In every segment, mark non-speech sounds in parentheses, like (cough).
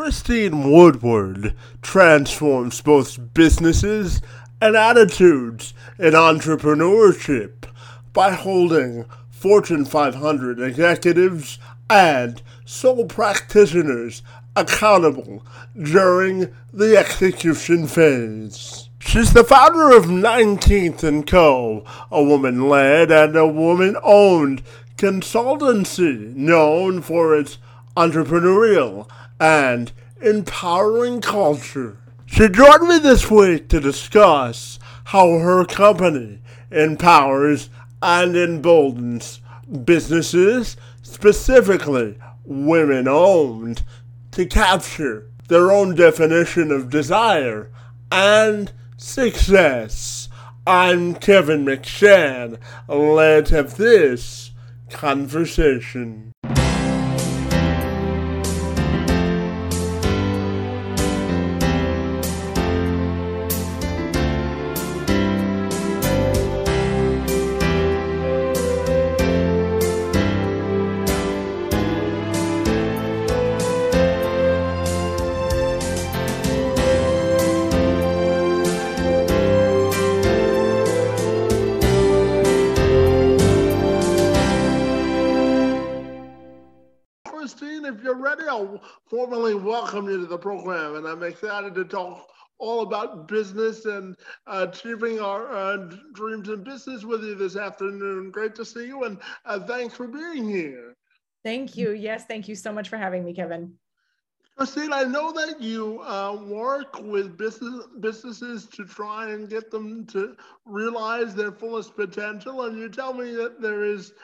Christine Woodward transforms both businesses and attitudes in entrepreneurship by holding Fortune 500 executives and sole practitioners accountable during the execution phase. She's the founder of 19th & Co., a woman-led and a woman-owned consultancy known for its entrepreneurial and empowering culture. She joined me this week to discuss how her company empowers and emboldens businesses, specifically women owned, to capture their own definition of desire and success. I'm Kevin McShann. Let's have this conversation. The program, and I'm excited to talk all about business and uh, achieving our uh, dreams in business with you this afternoon. Great to see you, and uh, thanks for being here. Thank you. Yes, thank you so much for having me, Kevin. Christine, I know that you uh, work with business businesses to try and get them to realize their fullest potential, and you tell me that there is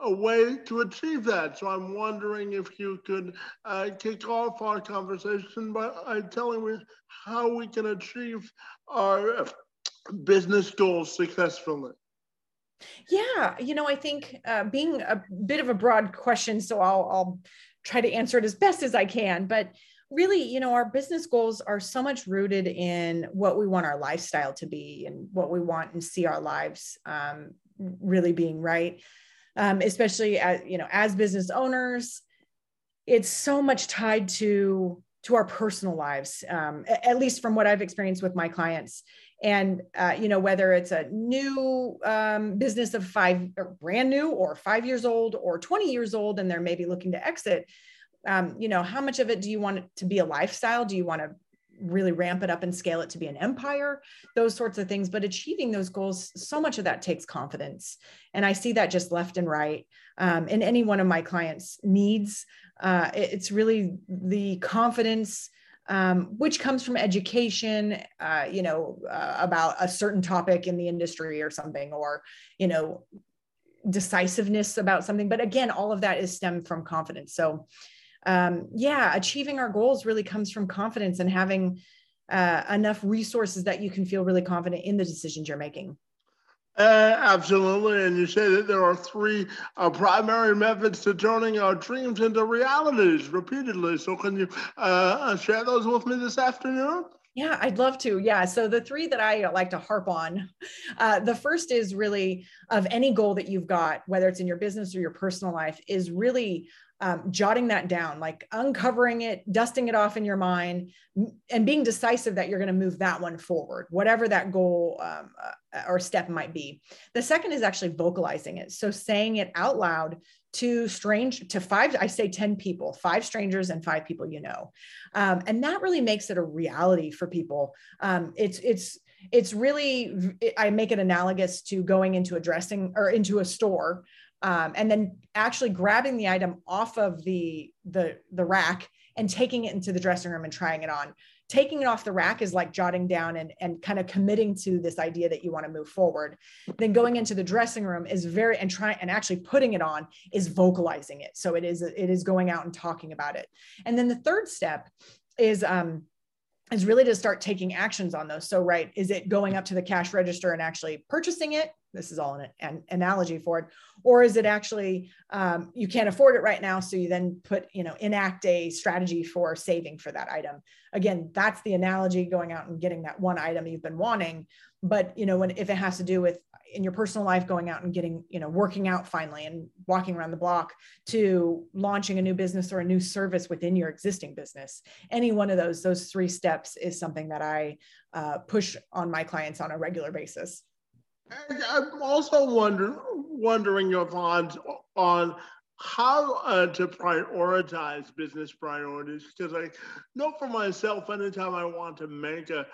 a way to achieve that. So I'm wondering if you could uh, kick off our conversation by uh, telling me how we can achieve our business goals successfully. Yeah, you know, I think uh, being a bit of a broad question, so I'll, I'll try to answer it as best as I can. But really, you know, our business goals are so much rooted in what we want our lifestyle to be and what we want and see our lives um, really being right um, especially as you know as business owners it's so much tied to to our personal lives um, at least from what i've experienced with my clients. And uh, you know whether it's a new um, business of five brand new or five years old or 20 years old and they're maybe looking to exit um, you know how much of it do you want to be a lifestyle? Do you want to really ramp it up and scale it to be an empire, those sorts of things. But achieving those goals, so much of that takes confidence. And I see that just left and right um, in any one of my clients' needs. Uh, it's really the confidence. Um, which comes from education, uh, you know, uh, about a certain topic in the industry or something, or, you know, decisiveness about something. But again, all of that is stemmed from confidence. So, um, yeah, achieving our goals really comes from confidence and having uh, enough resources that you can feel really confident in the decisions you're making. Uh, absolutely. And you say that there are three uh, primary methods to turning our dreams into realities repeatedly. So, can you uh, share those with me this afternoon? Yeah, I'd love to. Yeah. So the three that I like to harp on, uh, the first is really of any goal that you've got, whether it's in your business or your personal life, is really um, jotting that down, like uncovering it, dusting it off in your mind, and being decisive that you're going to move that one forward, whatever that goal um, uh, or step might be. The second is actually vocalizing it. So saying it out loud to strange to five i say 10 people five strangers and five people you know um, and that really makes it a reality for people um, it's it's it's really i make it analogous to going into a dressing or into a store um, and then actually grabbing the item off of the the the rack and taking it into the dressing room and trying it on. Taking it off the rack is like jotting down and, and kind of committing to this idea that you want to move forward. Then going into the dressing room is very and trying and actually putting it on is vocalizing it. So it is it is going out and talking about it. And then the third step is um is really to start taking actions on those. So right is it going up to the cash register and actually purchasing it this is all an, an analogy for it or is it actually um, you can't afford it right now so you then put you know enact a strategy for saving for that item. Again that's the analogy going out and getting that one item you've been wanting but you know when if it has to do with in your personal life going out and getting you know working out finally and walking around the block to launching a new business or a new service within your existing business. Any one of those those three steps is something that i uh, push on my clients on a regular basis i'm also wonder, wondering your thoughts on how uh, to prioritize business priorities because i know for myself anytime i want to make a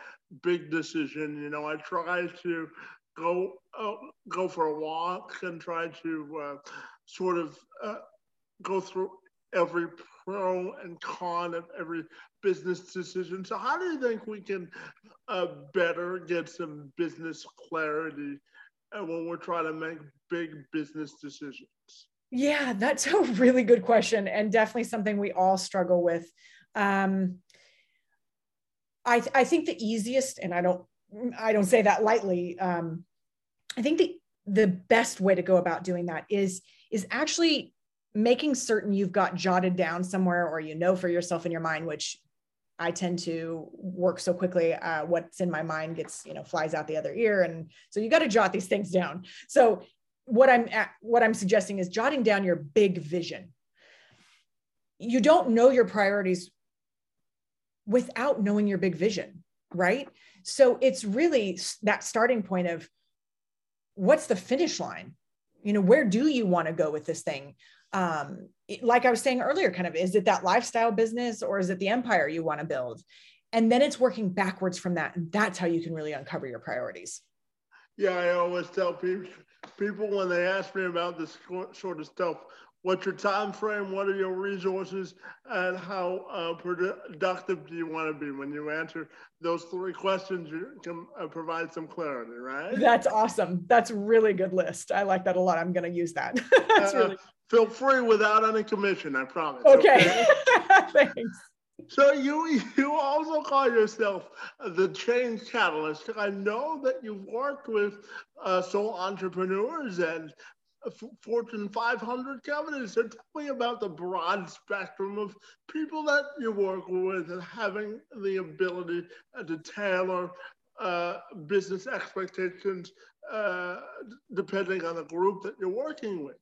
big decision you know i try to go uh, go for a walk and try to uh, sort of uh, go through every pro and con of every business decision. So, how do you think we can uh, better get some business clarity uh, when we're trying to make big business decisions? Yeah, that's a really good question, and definitely something we all struggle with. Um, I, I think the easiest, and I don't I don't say that lightly. Um, I think the the best way to go about doing that is is actually making certain you've got jotted down somewhere or you know for yourself in your mind which i tend to work so quickly uh, what's in my mind gets you know flies out the other ear. And so you got to jot these things down. So what i'm at, what i'm suggesting is jotting down your big vision. You don't know your priorities without knowing your big vision right? So it's really that starting point of what's the finish line? You know where do you want to go with this thing um like i was saying earlier kind of is it that lifestyle business or is it the empire you want to build? And then it's working backwards from that. And that's how you can really uncover your priorities. Yeah i always tell people people when they ask me about this sort of stuff what's your time frame? What are your resources? And how uh, productive do you want to be? When you answer those three questions you can uh, provide some clarity right? That's awesome. That's really good list. I like that a lot. I'm going to use that. (laughs) That's uh, really feel free without any commission i promise okay, okay? (laughs) thanks so you you also call yourself the change catalyst. I know that you've worked with uh, sole entrepreneurs and Fortune 500 companies. So tell me about the broad spectrum of people that you work with and having the ability to tailor uh, business expectations uh, depending on the group that you're working with.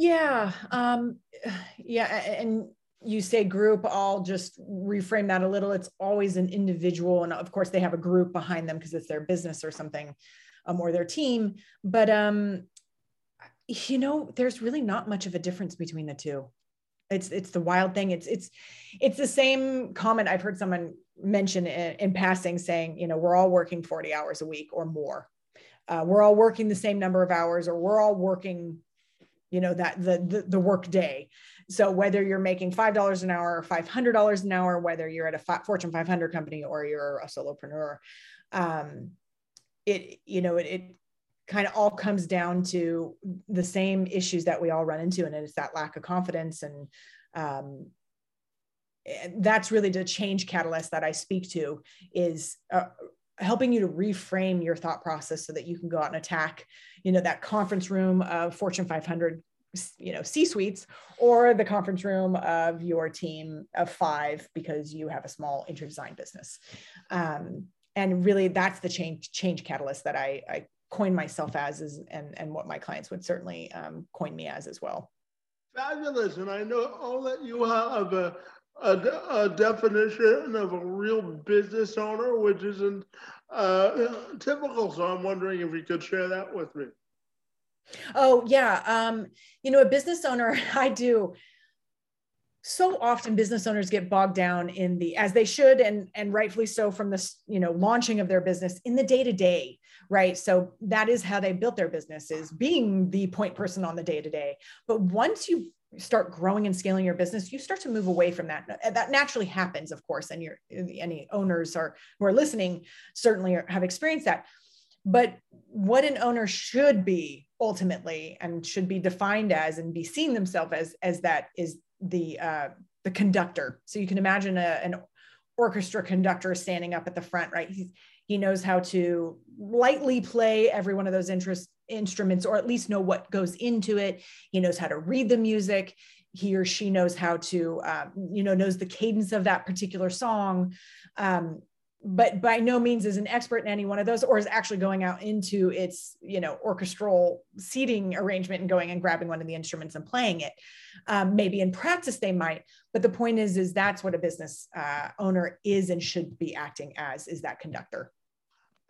Yeah, um, (sighs) yeah, and you say group, I'll just reframe that a little. It's always an individual, and of course they have a group behind them because it's their business or something um, or their team. But um, you know, there's really not much of a difference between the two. It's it's the wild thing. It's it's it's the same comment I've heard someone mention in, in passing, saying, you know, we're all working 40 hours a week or more. Uh, we're all working the same number of hours, or we're all working, you know, that the the, the work day. So whether you're making five dollars an hour or five hundred dollars an hour, whether you're at a Fortune 500 company or you're a solopreneur, um, it you know it, it kind of all comes down to the same issues that we all run into and it's that lack of confidence and um, that's really the change catalyst that i speak to is uh, helping you to reframe your thought process so that you can go out and attack you know that conference room of fortune 500 you know c suites or the conference room of your team of five because you have a small interior design business. Um, and really that's the change change catalyst that I, I coin myself as is and and what my clients would certainly um, coin me as as well. Fabulous and i know all that you have a, a, a definition of a real business owner which isn't uh, typical. So i'm wondering if you could share that with me. Oh yeah. Um, you know a business owner (laughs) i do. So often business owners get bogged down in the as they should and and rightfully so from this you know launching of their business in the day to day right? So that is how they built their business is being the point person on the day to day but once you start growing and scaling your business you start to move away from that that naturally happens of course and your any owners are who are listening certainly have experienced that but what an owner should be ultimately and should be defined as and be seen themselves as as that is the uh, the conductor. So you can imagine a, an orchestra conductor standing up at the front, right? He's, he knows how to lightly play every one of those interest, instruments, or at least know what goes into it. He knows how to read the music. He or she knows how to, um, you know, knows the cadence of that particular song. Um, but by no means is an expert in any one of those or is actually going out into its you know orchestral seating arrangement and going and grabbing one of the instruments and playing it um, maybe in practice they might but the point is is that's what a business uh, owner is and should be acting as is that conductor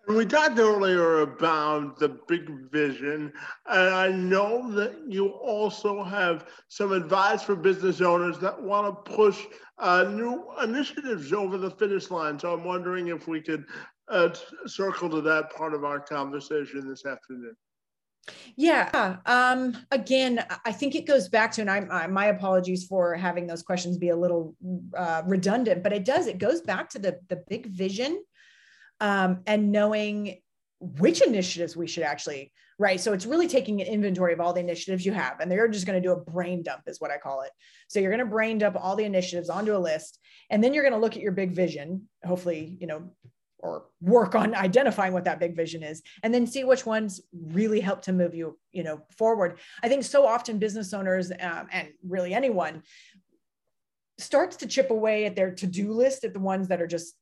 and we talked earlier about the big vision, and I know that you also have some advice for business owners that want to push uh, new initiatives over the finish line. So I'm wondering if we could uh, circle to that part of our conversation this afternoon. Yeah. Um, again, I think it goes back to, and I'm, I, my apologies for having those questions be a little uh, redundant, but it does. It goes back to the the big vision um, and knowing which initiatives we should actually right? So it's really taking an inventory of all the initiatives you have and they're just going to do a brain dump is what i call it. So you're going to brain dump all the initiatives onto a list and then you're going to look at your big vision hopefully you know or work on identifying what that big vision is and then see which ones really help to move you you know forward. I think so often business owners um, and really anyone starts to chip away at their to-do list at the ones that are just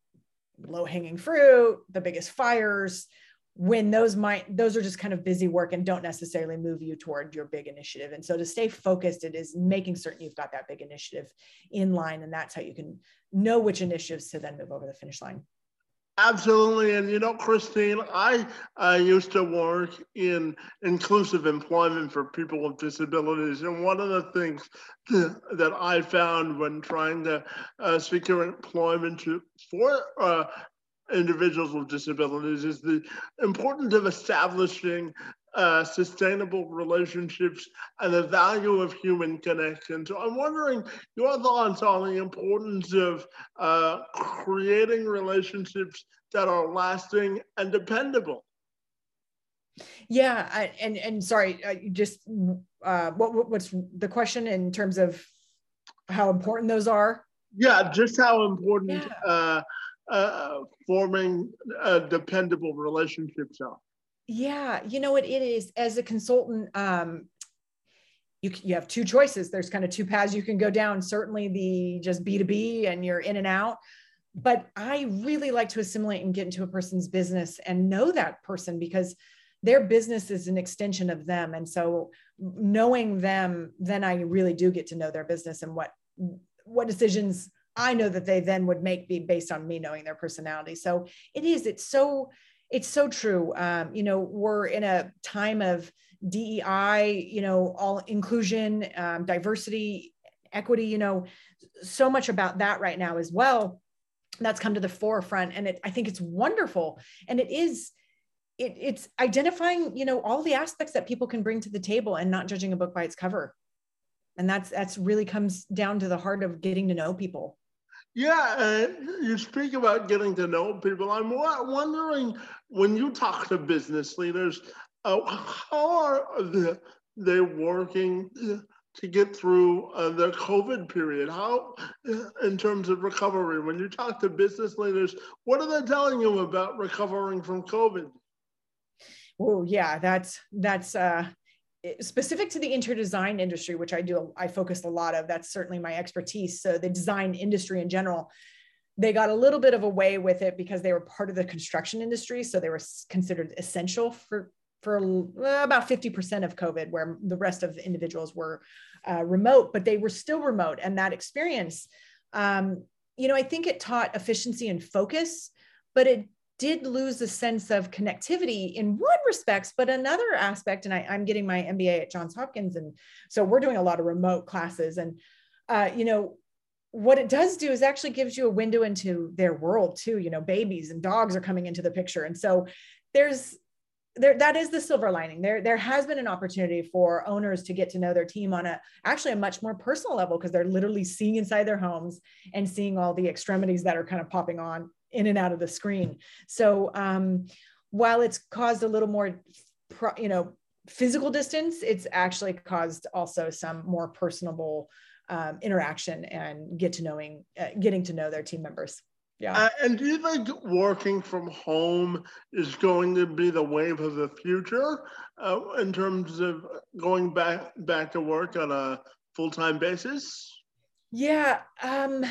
low hanging fruit, the biggest fires, when those might those are just kind of busy work and don't necessarily move you toward your big initiative. And so to stay focused it is making certain you've got that big initiative in line and that's how you can know which initiatives to then move over the finish line Absolutely. And you know, Christine, I I used to work in inclusive employment for people with disabilities. And one of the things that I found when trying to uh, secure employment to, for uh, individuals with disabilities is the importance of establishing uh, sustainable relationships and the value of human connection. So I'm wondering your thoughts on the importance of uh, creating relationships that are lasting and dependable. Yeah, I, and and sorry, uh, just uh, what what's the question in terms of how important those are? Yeah, just how important yeah. uh, uh, forming dependable relationships are. Yeah, you know what it is as a consultant. Um, you, you have two choices. There's kind of two paths you can go down. Certainly the just B2B and you're in and out. But I really like to assimilate and get into a person's business and know that person because their business is an extension of them. And so knowing them, then I really do get to know their business and what what decisions I know that they then would make be based on me knowing their personality. So it is, it's so it's so true. Um, you know, we're in a time of DEI, you know, all inclusion, um, diversity, equity, you know, so much about that right now as well. That's come to the forefront. And it, I think it's wonderful. And it is, it, it's identifying, you know, all the aspects that people can bring to the table and not judging a book by its cover. And that's, that's really comes down to the heart of getting to know people. Yeah, you speak about getting to know people. I'm wondering when you talk to business leaders, uh, how are the, they working to get through uh, the COVID period? How, uh, in terms of recovery, when you talk to business leaders, what are they telling you about recovering from COVID? Oh yeah, that's that's uh, specific to the interior design industry, which I do, I focused a lot of, that's certainly my expertise. So the design industry in general, they got a little bit of a way with it because they were part of the construction industry. So they were considered essential for, for about 50% of COVID, where the rest of the individuals were uh, remote, but they were still remote. And that experience, um, you know, I think it taught efficiency and focus, but it did lose a sense of connectivity in one respects, but another aspect, and I, am getting my MBA at Johns Hopkins, and so we're doing a lot of remote classes. And uh, you know, what it does do is actually gives you a window into their world too. You know, babies and dogs are coming into the picture, and so there's there that is the silver lining. There there has been an opportunity for owners to get to know their team on a actually a much more personal level because they're literally seeing inside their homes and seeing all the extremities that are kind of popping on in and out of the screen. So um, while it's caused a little more, you know, physical distance, it's actually caused also some more personable um, interaction and get to knowing, uh, getting to know their team members. yeah. Uh, and do you think working from home is going to be the wave of the future uh, in terms of going back back to work on a full time basis? Yeah. Um,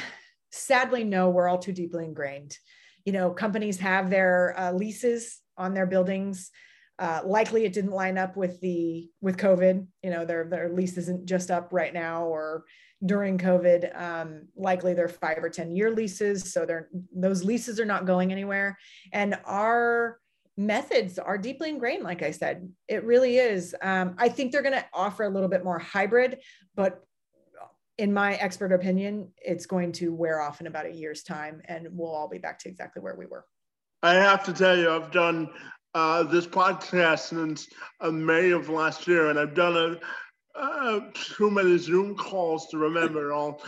sadly, no. We're all too deeply ingrained. You know, companies have their uh, leases on their buildings. Uh, likely, it didn't line up with the with COVID. You know, their their lease isn't just up right now, or during COVID. Um, likely they're five or 10 year leases. So they're, those leases are not going anywhere. And our methods are deeply ingrained, like I said, it really is. Um, I think they're going to offer a little bit more hybrid, but in my expert opinion, it's going to wear off in about a year's time and we'll all be back to exactly where we were. I have to tell you, I've done uh, this podcast since uh, May of last year, and I've done a uh, too many Zoom calls to remember. (laughs) I'll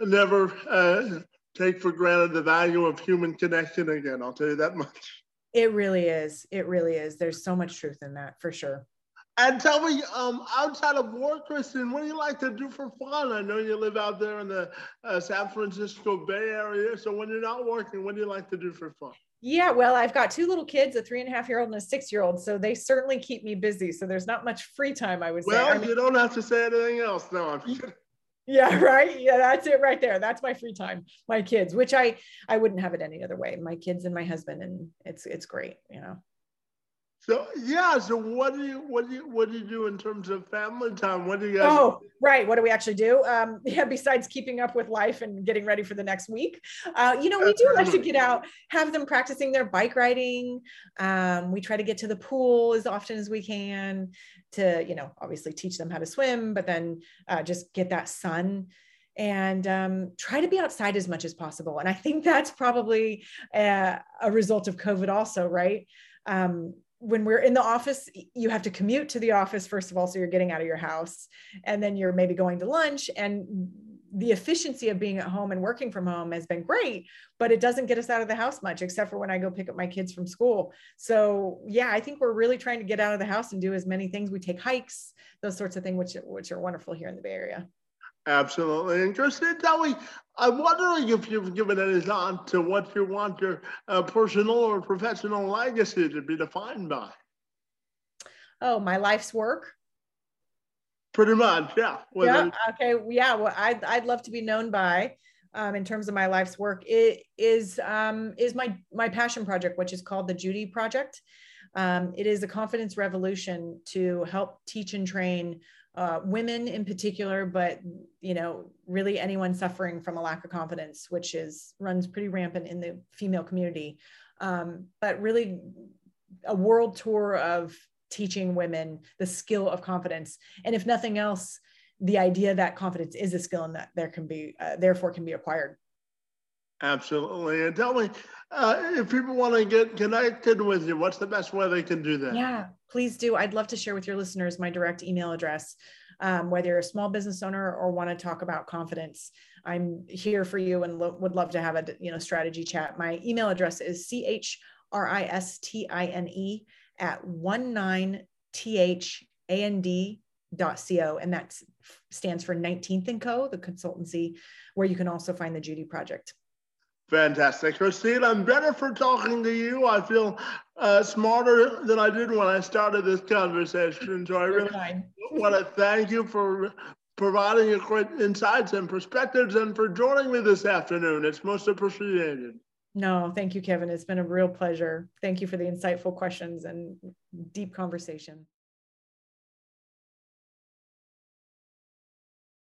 never uh, take for granted the value of human connection again. I'll tell you that much. It really is. It really is. There's so much truth in that for sure. And tell me, um, outside of work, Kristen, what do you like to do for fun? I know you live out there in the uh, San Francisco Bay Area. So when you're not working, what do you like to do for fun? Yeah, well, I've got two little kids, a three and a half year old and a six year old. So they certainly keep me busy. So there's not much free time, I would well, say. Well, you don't have to say anything else. No, I'm (laughs) Yeah, right. Yeah, that's it right there. That's my free time. My kids, which I I wouldn't have it any other way. My kids and my husband, and it's it's great, you know. So yeah, so what do you what do you what do you do in terms of family time? What do you guys? Oh, right. What do we actually do? Um, (laughs) yeah, besides keeping up with life and getting ready for the next week, uh, you know, we do like to get out, have them practicing their bike riding. Um, we try to get to the pool as often as we can to, you know, obviously teach them how to swim, but then uh, just get that sun and um, try to be outside as much as possible. And I think that's probably a, a result of COVID, also, right? Um, when we're in the office, you have to commute to the office, first of all, so you're getting out of your house, and then you're maybe going to lunch. And the efficiency of being at home and working from home has been great, but it doesn't get us out of the house much, except for when I go pick up my kids from school. So yeah, I think we're really trying to get out of the house and do as many things. We take hikes, those sorts of things, which which are wonderful here in the Bay Area. Absolutely. And Kristen, I'm wondering if you've given any thought to what you want your uh, personal or professional legacy to be defined by. Oh, my life's work. Pretty much, yeah. Whether yeah. Okay. Yeah. Well, I'd I'd love to be known by, um, in terms of my life's work, it is um, is my my passion project, which is called the Judy Project. Um, it is a confidence revolution to help teach and train uh, women in particular, but you know, really anyone suffering from a lack of confidence, which is runs pretty rampant in the female community. Um, but really, a world tour of teaching women the skill of confidence, and if nothing else, the idea that confidence is a skill and that there can be, uh, therefore, can be acquired. Absolutely. And tell me, uh, if people want to get connected with you, what's the best way they can do that? Yeah, please do. I'd love to share with your listeners my direct email address. Um, whether you're a small business owner or want to talk about confidence, I'm here for you and lo- would love to have a you know strategy chat. My email address is c h r i s t i n e at one nine t h a n d dot co and that stands for 19th and co the consultancy where you can also find the judy project Fantastic. Christine, I'm better for talking to you. I feel uh, smarter than I did when I started this conversation. So I really want to thank you for providing your great insights and perspectives and for joining me this afternoon. It's most appreciated. No, thank you, Kevin. It's been a real pleasure. Thank you for the insightful questions and deep conversation.